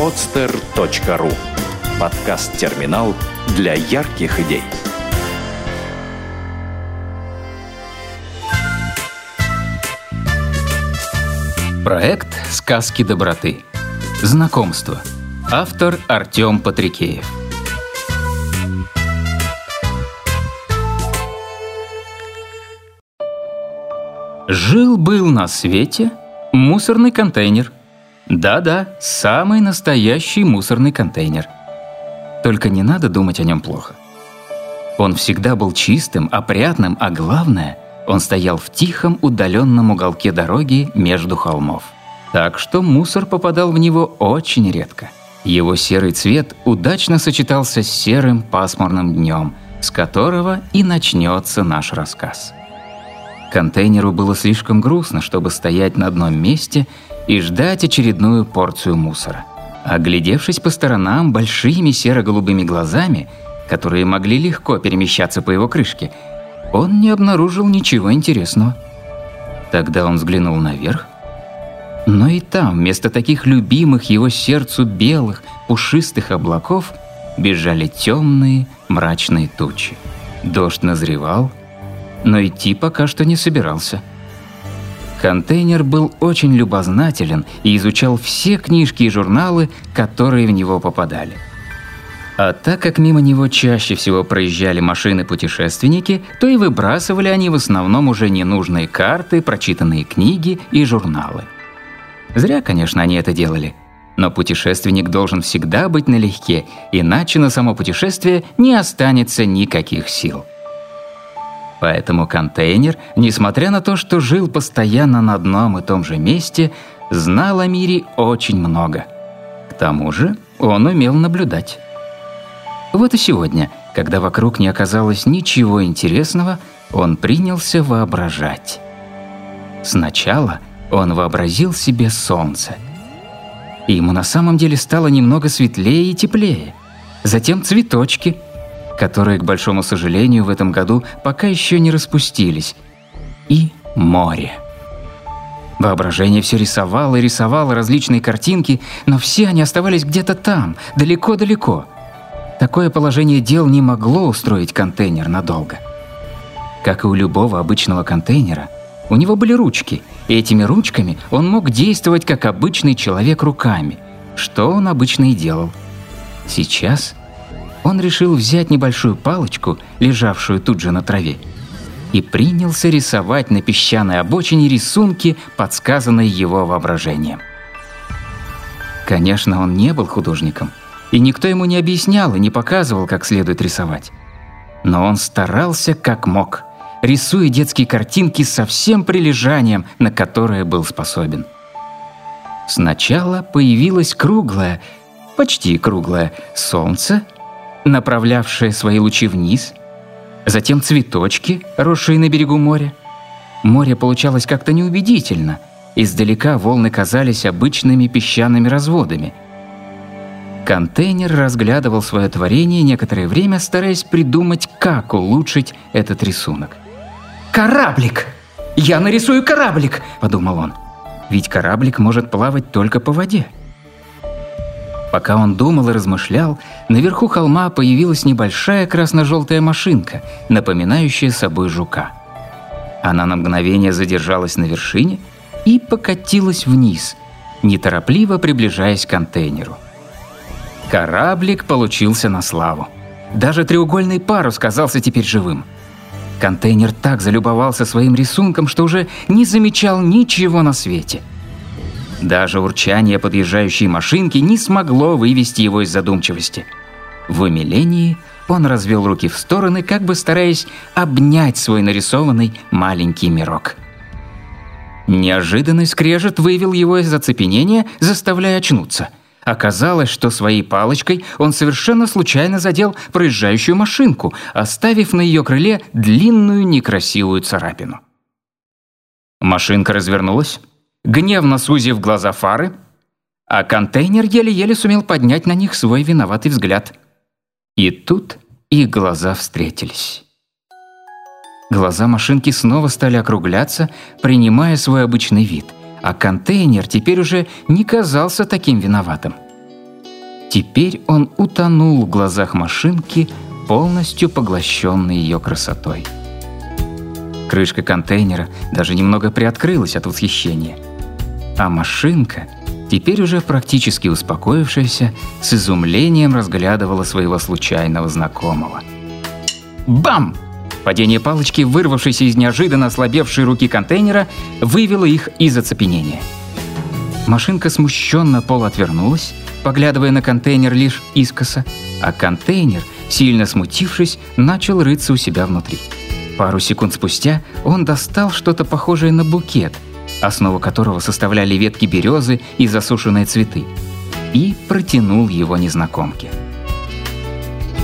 podster.ru Подкаст-терминал для ярких идей. Проект «Сказки доброты». Знакомство. Автор Артем Патрикеев. Жил-был на свете мусорный контейнер. Да-да, самый настоящий мусорный контейнер. Только не надо думать о нем плохо. Он всегда был чистым, опрятным, а главное, он стоял в тихом, удаленном уголке дороги между холмов. Так что мусор попадал в него очень редко. Его серый цвет удачно сочетался с серым пасмурным днем, с которого и начнется наш рассказ. Контейнеру было слишком грустно, чтобы стоять на одном месте и ждать очередную порцию мусора. Оглядевшись по сторонам большими серо-голубыми глазами, которые могли легко перемещаться по его крышке, он не обнаружил ничего интересного. Тогда он взглянул наверх, но и там вместо таких любимых его сердцу белых, пушистых облаков бежали темные, мрачные тучи. Дождь назревал, но идти пока что не собирался. Контейнер был очень любознателен и изучал все книжки и журналы, которые в него попадали. А так как мимо него чаще всего проезжали машины-путешественники, то и выбрасывали они в основном уже ненужные карты, прочитанные книги и журналы. Зря, конечно, они это делали. Но путешественник должен всегда быть налегке, иначе на само путешествие не останется никаких сил. Поэтому контейнер, несмотря на то, что жил постоянно на одном и том же месте, знал о мире очень много. К тому же он умел наблюдать. Вот и сегодня, когда вокруг не оказалось ничего интересного, он принялся воображать. Сначала он вообразил себе солнце. И ему на самом деле стало немного светлее и теплее. Затем цветочки – которые, к большому сожалению, в этом году пока еще не распустились, и море. Воображение все рисовало и рисовало различные картинки, но все они оставались где-то там, далеко-далеко. Такое положение дел не могло устроить контейнер надолго. Как и у любого обычного контейнера, у него были ручки, и этими ручками он мог действовать как обычный человек руками, что он обычно и делал. Сейчас он решил взять небольшую палочку, лежавшую тут же на траве, и принялся рисовать на песчаной обочине рисунки, подсказанные его воображением. Конечно, он не был художником, и никто ему не объяснял и не показывал, как следует рисовать. Но он старался как мог, рисуя детские картинки со всем прилежанием, на которое был способен. Сначала появилось круглое, почти круглое солнце – направлявшие свои лучи вниз, затем цветочки, росшие на берегу моря. Море получалось как-то неубедительно. Издалека волны казались обычными песчаными разводами. Контейнер разглядывал свое творение некоторое время, стараясь придумать, как улучшить этот рисунок. «Кораблик! Я нарисую кораблик!» – подумал он. Ведь кораблик может плавать только по воде. Пока он думал и размышлял, наверху холма появилась небольшая красно-желтая машинка, напоминающая собой жука. Она на мгновение задержалась на вершине и покатилась вниз, неторопливо приближаясь к контейнеру. Кораблик получился на славу. Даже треугольный парус казался теперь живым. Контейнер так залюбовался своим рисунком, что уже не замечал ничего на свете – даже урчание подъезжающей машинки не смогло вывести его из задумчивости. В умилении он развел руки в стороны, как бы стараясь обнять свой нарисованный маленький мирок. Неожиданный скрежет вывел его из оцепенения, заставляя очнуться. Оказалось, что своей палочкой он совершенно случайно задел проезжающую машинку, оставив на ее крыле длинную некрасивую царапину. Машинка развернулась, гневно сузив глаза фары, а контейнер еле-еле сумел поднять на них свой виноватый взгляд. И тут их глаза встретились. Глаза машинки снова стали округляться, принимая свой обычный вид, а контейнер теперь уже не казался таким виноватым. Теперь он утонул в глазах машинки, полностью поглощенный ее красотой. Крышка контейнера даже немного приоткрылась от восхищения. А машинка, теперь уже практически успокоившаяся, с изумлением разглядывала своего случайного знакомого. Бам! Падение палочки, вырвавшейся из неожиданно ослабевшей руки контейнера, вывело их из оцепенения. Машинка смущенно полуотвернулась, поглядывая на контейнер лишь искоса, а контейнер, сильно смутившись, начал рыться у себя внутри. Пару секунд спустя он достал что-то похожее на букет, основу которого составляли ветки березы и засушенные цветы, и протянул его незнакомке.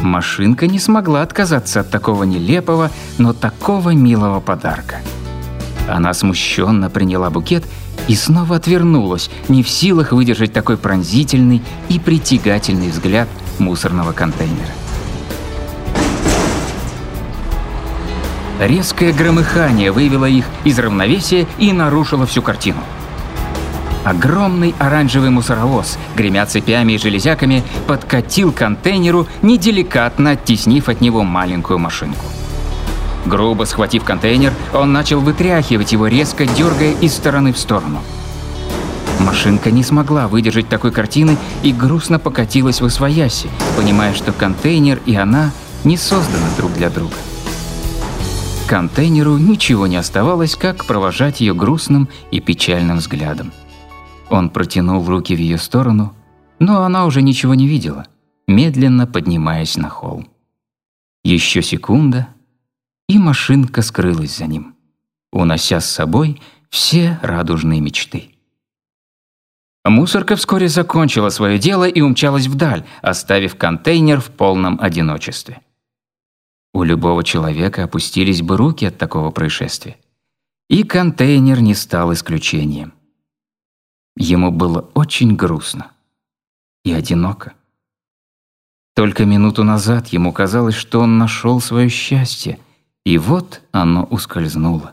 Машинка не смогла отказаться от такого нелепого, но такого милого подарка. Она смущенно приняла букет и снова отвернулась, не в силах выдержать такой пронзительный и притягательный взгляд мусорного контейнера. Резкое громыхание вывело их из равновесия и нарушило всю картину. Огромный оранжевый мусоровоз, гремя цепями и железяками, подкатил к контейнеру, неделикатно оттеснив от него маленькую машинку. Грубо схватив контейнер, он начал вытряхивать его, резко дергая из стороны в сторону. Машинка не смогла выдержать такой картины и грустно покатилась в освояси, понимая, что контейнер и она не созданы друг для друга. Контейнеру ничего не оставалось, как провожать ее грустным и печальным взглядом. Он протянул руки в ее сторону, но она уже ничего не видела, медленно поднимаясь на холм. Еще секунда, и машинка скрылась за ним, унося с собой все радужные мечты. Мусорка вскоре закончила свое дело и умчалась вдаль, оставив контейнер в полном одиночестве. У любого человека опустились бы руки от такого происшествия. И контейнер не стал исключением. Ему было очень грустно и одиноко. Только минуту назад ему казалось, что он нашел свое счастье, и вот оно ускользнуло,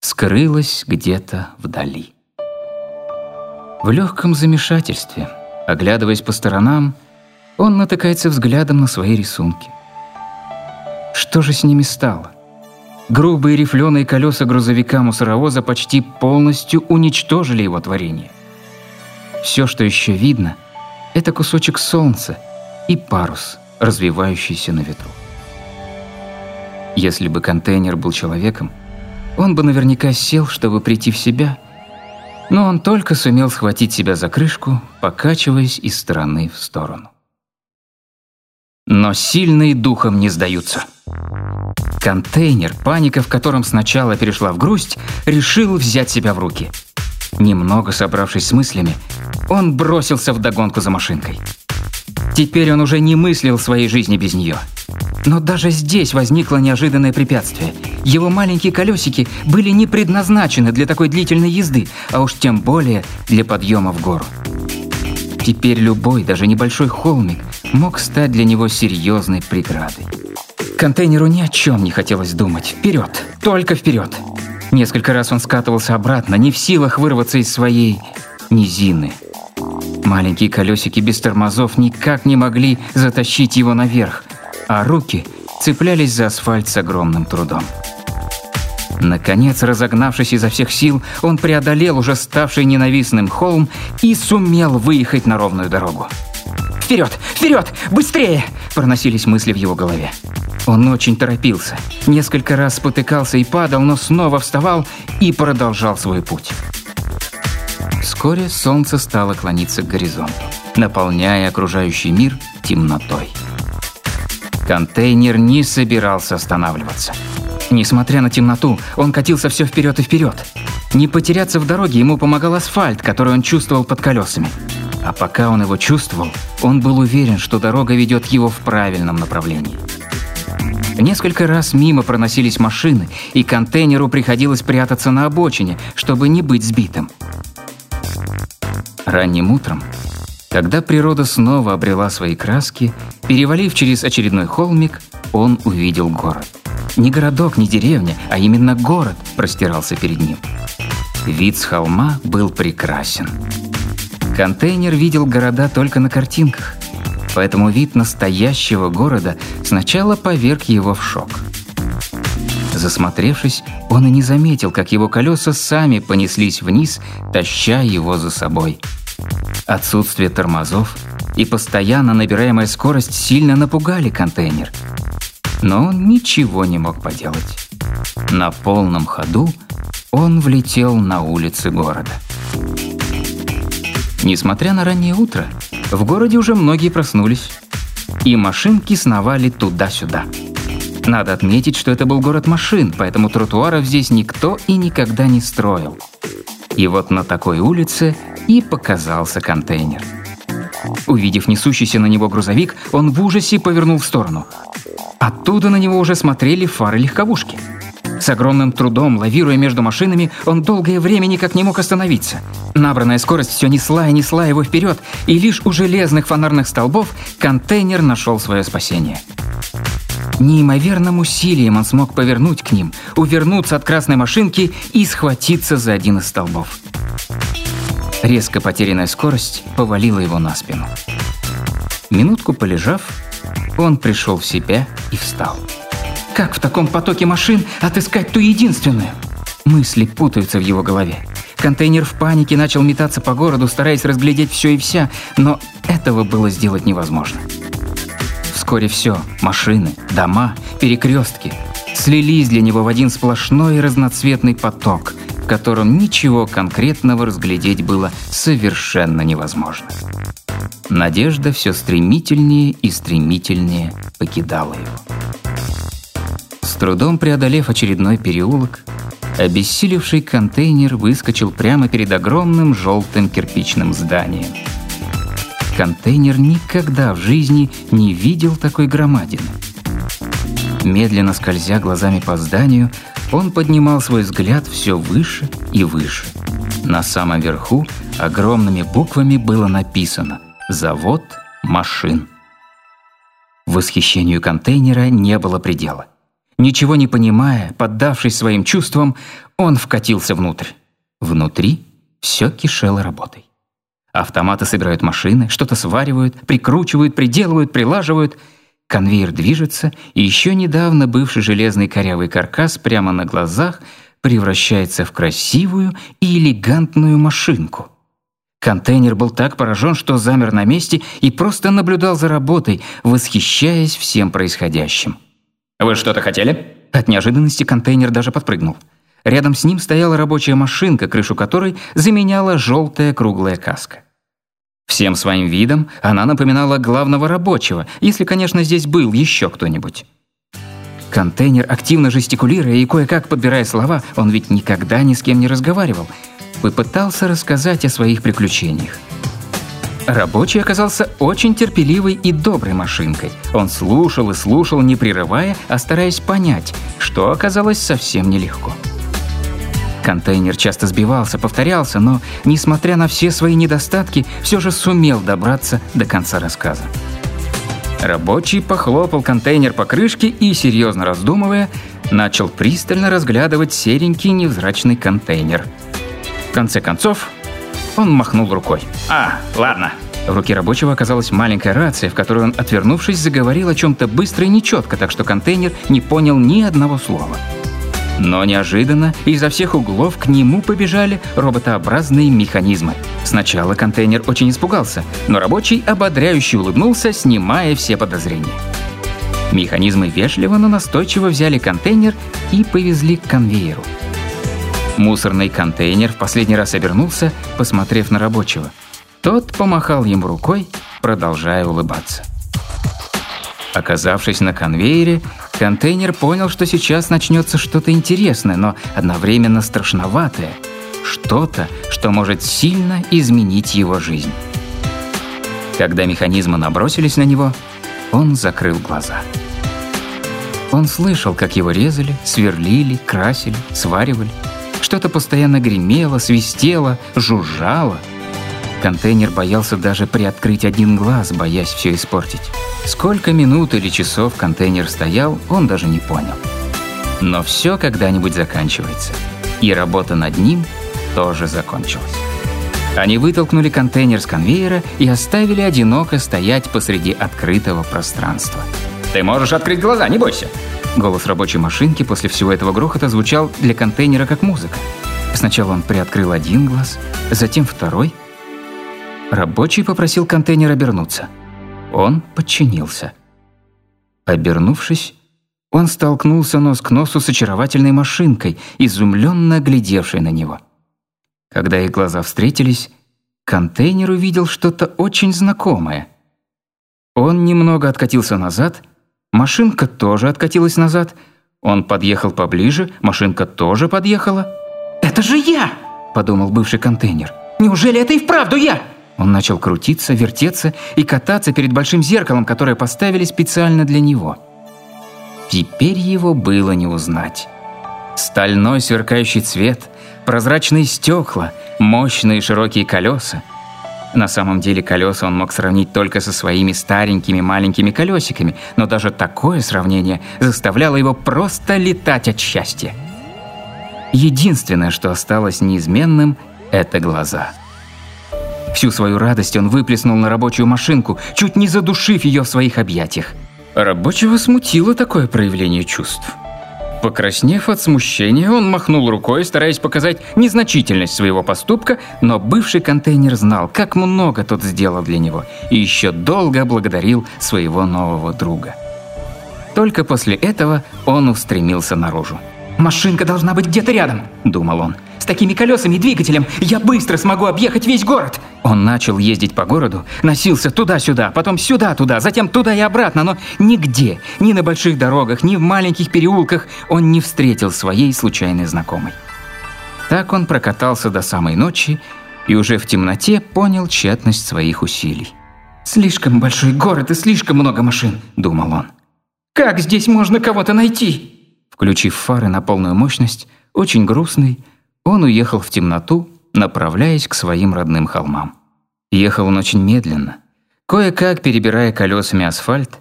скрылось где-то вдали. В легком замешательстве, оглядываясь по сторонам, он натыкается взглядом на свои рисунки. Что же с ними стало? Грубые рифленые колеса грузовика-мусоровоза почти полностью уничтожили его творение. Все, что еще видно, это кусочек солнца и парус, развивающийся на ветру. Если бы контейнер был человеком, он бы наверняка сел, чтобы прийти в себя, но он только сумел схватить себя за крышку, покачиваясь из стороны в сторону. Но сильные духом не сдаются. Контейнер, паника в котором сначала перешла в грусть, решил взять себя в руки. Немного собравшись с мыслями, он бросился в догонку за машинкой. Теперь он уже не мыслил своей жизни без нее. Но даже здесь возникло неожиданное препятствие. Его маленькие колесики были не предназначены для такой длительной езды, а уж тем более для подъема в гору. Теперь любой, даже небольшой холмик, мог стать для него серьезной преградой. Контейнеру ни о чем не хотелось думать. Вперед, только вперед. Несколько раз он скатывался обратно, не в силах вырваться из своей низины. Маленькие колесики без тормозов никак не могли затащить его наверх, а руки цеплялись за асфальт с огромным трудом. Наконец, разогнавшись изо всех сил, он преодолел уже ставший ненавистным холм и сумел выехать на ровную дорогу. «Вперед! Вперед! Быстрее!» – проносились мысли в его голове. Он очень торопился, несколько раз спотыкался и падал, но снова вставал и продолжал свой путь. Вскоре солнце стало клониться к горизонту, наполняя окружающий мир темнотой. Контейнер не собирался останавливаться. Несмотря на темноту, он катился все вперед и вперед. Не потеряться в дороге ему помогал асфальт, который он чувствовал под колесами. А пока он его чувствовал, он был уверен, что дорога ведет его в правильном направлении. Несколько раз мимо проносились машины, и контейнеру приходилось прятаться на обочине, чтобы не быть сбитым. Ранним утром, когда природа снова обрела свои краски, перевалив через очередной холмик, он увидел город. Не городок, не деревня, а именно город простирался перед ним. Вид с холма был прекрасен. Контейнер видел города только на картинках, поэтому вид настоящего города сначала поверг его в шок. Засмотревшись, он и не заметил, как его колеса сами понеслись вниз, таща его за собой. Отсутствие тормозов и постоянно набираемая скорость сильно напугали контейнер. Но он ничего не мог поделать. На полном ходу он влетел на улицы города. Несмотря на раннее утро, в городе уже многие проснулись, и машинки сновали туда-сюда. Надо отметить, что это был город машин, поэтому тротуаров здесь никто и никогда не строил. И вот на такой улице и показался контейнер. Увидев несущийся на него грузовик, он в ужасе повернул в сторону. Оттуда на него уже смотрели фары легковушки. С огромным трудом, лавируя между машинами, он долгое время никак не мог остановиться. Набранная скорость все несла и несла его вперед, и лишь у железных фонарных столбов контейнер нашел свое спасение. Неимоверным усилием он смог повернуть к ним, увернуться от красной машинки и схватиться за один из столбов. Резко потерянная скорость повалила его на спину. Минутку полежав, он пришел в себя и встал. Как в таком потоке машин отыскать ту единственную? Мысли путаются в его голове. Контейнер в панике начал метаться по городу, стараясь разглядеть все и вся, но этого было сделать невозможно. Вскоре все – машины, дома, перекрестки – слились для него в один сплошной разноцветный поток, в котором ничего конкретного разглядеть было совершенно невозможно. Надежда все стремительнее и стремительнее покидала его трудом преодолев очередной переулок, обессилевший контейнер выскочил прямо перед огромным желтым кирпичным зданием. Контейнер никогда в жизни не видел такой громадины. Медленно скользя глазами по зданию, он поднимал свой взгляд все выше и выше. На самом верху огромными буквами было написано «Завод машин». Восхищению контейнера не было предела. Ничего не понимая, поддавшись своим чувствам, он вкатился внутрь. Внутри все кишело работой. Автоматы собирают машины, что-то сваривают, прикручивают, приделывают, прилаживают. Конвейер движется, и еще недавно бывший железный корявый каркас прямо на глазах превращается в красивую и элегантную машинку. Контейнер был так поражен, что замер на месте и просто наблюдал за работой, восхищаясь всем происходящим. «Вы что-то хотели?» От неожиданности контейнер даже подпрыгнул. Рядом с ним стояла рабочая машинка, крышу которой заменяла желтая круглая каска. Всем своим видом она напоминала главного рабочего, если, конечно, здесь был еще кто-нибудь. Контейнер, активно жестикулируя и кое-как подбирая слова, он ведь никогда ни с кем не разговаривал, попытался рассказать о своих приключениях. Рабочий оказался очень терпеливой и доброй машинкой. Он слушал и слушал, не прерывая, а стараясь понять, что оказалось совсем нелегко. Контейнер часто сбивался, повторялся, но, несмотря на все свои недостатки, все же сумел добраться до конца рассказа. Рабочий похлопал контейнер по крышке и, серьезно раздумывая, начал пристально разглядывать серенький невзрачный контейнер. В конце концов, он махнул рукой. «А, ладно». В руке рабочего оказалась маленькая рация, в которой он, отвернувшись, заговорил о чем-то быстро и нечетко, так что контейнер не понял ни одного слова. Но неожиданно изо всех углов к нему побежали роботообразные механизмы. Сначала контейнер очень испугался, но рабочий ободряюще улыбнулся, снимая все подозрения. Механизмы вежливо, но настойчиво взяли контейнер и повезли к конвейеру. Мусорный контейнер в последний раз обернулся, посмотрев на рабочего. Тот помахал ему рукой, продолжая улыбаться. Оказавшись на конвейере, контейнер понял, что сейчас начнется что-то интересное, но одновременно страшноватое. Что-то, что может сильно изменить его жизнь. Когда механизмы набросились на него, он закрыл глаза. Он слышал, как его резали, сверлили, красили, сваривали – что-то постоянно гремело, свистело, жужжало. Контейнер боялся даже приоткрыть один глаз, боясь все испортить. Сколько минут или часов контейнер стоял, он даже не понял. Но все когда-нибудь заканчивается. И работа над ним тоже закончилась. Они вытолкнули контейнер с конвейера и оставили одиноко стоять посреди открытого пространства. Ты можешь открыть глаза, не бойся. Голос рабочей машинки после всего этого грохота звучал для контейнера как музыка. Сначала он приоткрыл один глаз, затем второй. Рабочий попросил контейнер обернуться. Он подчинился. Обернувшись, он столкнулся нос к носу с очаровательной машинкой, изумленно глядевшей на него. Когда их глаза встретились, контейнер увидел что-то очень знакомое. Он немного откатился назад, машинка тоже откатилась назад, он подъехал поближе, машинка тоже подъехала. «Это же я!» – подумал бывший контейнер. «Неужели это и вправду я?» Он начал крутиться, вертеться и кататься перед большим зеркалом, которое поставили специально для него – Теперь его было не узнать. Стальной сверкающий цвет, прозрачные стекла, мощные широкие колеса. На самом деле колеса он мог сравнить только со своими старенькими маленькими колесиками, но даже такое сравнение заставляло его просто летать от счастья. Единственное, что осталось неизменным, это глаза. Всю свою радость он выплеснул на рабочую машинку, чуть не задушив ее в своих объятиях. Рабочего смутило такое проявление чувств. Покраснев от смущения, он махнул рукой, стараясь показать незначительность своего поступка, но бывший контейнер знал, как много тот сделал для него, и еще долго благодарил своего нового друга. Только после этого он устремился наружу. «Машинка должна быть где-то рядом», — думал он. С такими колесами и двигателем я быстро смогу объехать весь город. Он начал ездить по городу, носился туда-сюда, потом сюда-туда, затем туда и обратно, но нигде, ни на больших дорогах, ни в маленьких переулках он не встретил своей случайной знакомой. Так он прокатался до самой ночи и уже в темноте понял тщетность своих усилий. «Слишком большой город и слишком много машин», — думал он. «Как здесь можно кого-то найти?» Включив фары на полную мощность, очень грустный, он уехал в темноту, направляясь к своим родным холмам. Ехал он очень медленно, кое-как перебирая колесами асфальт,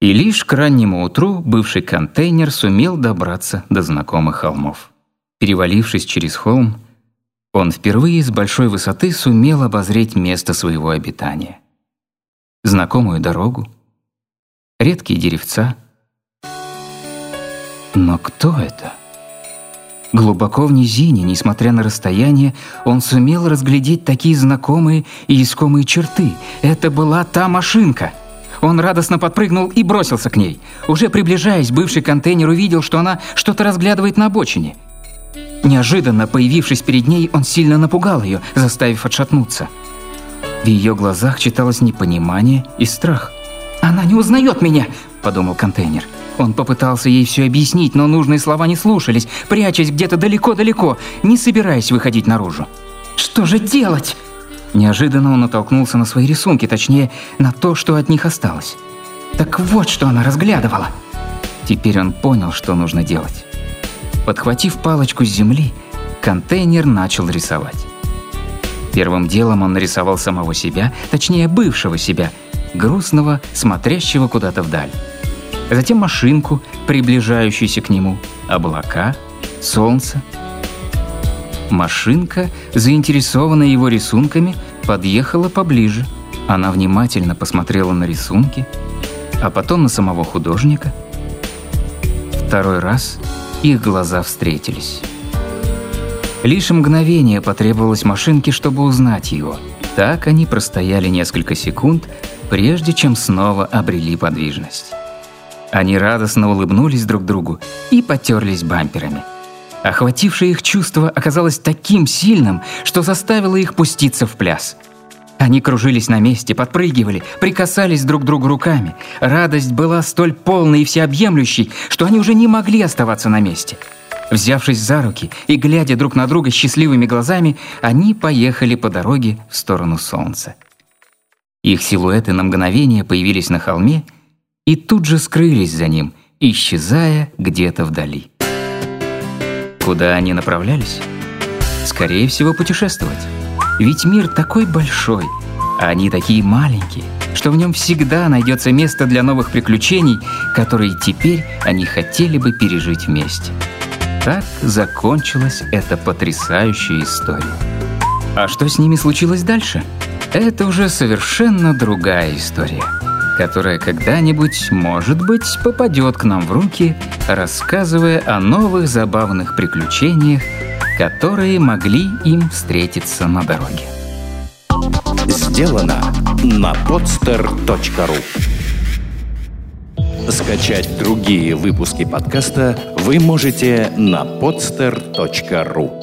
и лишь к раннему утру бывший контейнер сумел добраться до знакомых холмов. Перевалившись через холм, он впервые с большой высоты сумел обозреть место своего обитания. Знакомую дорогу, редкие деревца. Но кто это? Глубоко в низине, несмотря на расстояние, он сумел разглядеть такие знакомые и искомые черты. Это была та машинка. Он радостно подпрыгнул и бросился к ней. Уже приближаясь, бывший контейнер увидел, что она что-то разглядывает на обочине. Неожиданно появившись перед ней, он сильно напугал ее, заставив отшатнуться. В ее глазах читалось непонимание и страх. «Она не узнает меня!» – подумал контейнер – он попытался ей все объяснить, но нужные слова не слушались, прячась где-то далеко-далеко, не собираясь выходить наружу. «Что же делать?» Неожиданно он натолкнулся на свои рисунки, точнее, на то, что от них осталось. Так вот, что она разглядывала. Теперь он понял, что нужно делать. Подхватив палочку с земли, контейнер начал рисовать. Первым делом он нарисовал самого себя, точнее, бывшего себя, грустного, смотрящего куда-то вдаль затем машинку, приближающуюся к нему, облака, солнце. Машинка, заинтересованная его рисунками, подъехала поближе. Она внимательно посмотрела на рисунки, а потом на самого художника. Второй раз их глаза встретились. Лишь мгновение потребовалось машинке, чтобы узнать его. Так они простояли несколько секунд, прежде чем снова обрели подвижность. Они радостно улыбнулись друг другу и потерлись бамперами. Охватившее их чувство оказалось таким сильным, что заставило их пуститься в пляс. Они кружились на месте, подпрыгивали, прикасались друг к другу руками. Радость была столь полной и всеобъемлющей, что они уже не могли оставаться на месте. Взявшись за руки и глядя друг на друга счастливыми глазами, они поехали по дороге в сторону солнца. Их силуэты на мгновение появились на холме – и тут же скрылись за ним, исчезая где-то вдали. Куда они направлялись? Скорее всего, путешествовать. Ведь мир такой большой, а они такие маленькие, что в нем всегда найдется место для новых приключений, которые теперь они хотели бы пережить вместе. Так закончилась эта потрясающая история. А что с ними случилось дальше? Это уже совершенно другая история, которая когда-нибудь, может быть, попадет к нам в руки, рассказывая о новых забавных приключениях, которые могли им встретиться на дороге. Сделано на podster.ru Скачать другие выпуски подкаста вы можете на podster.ru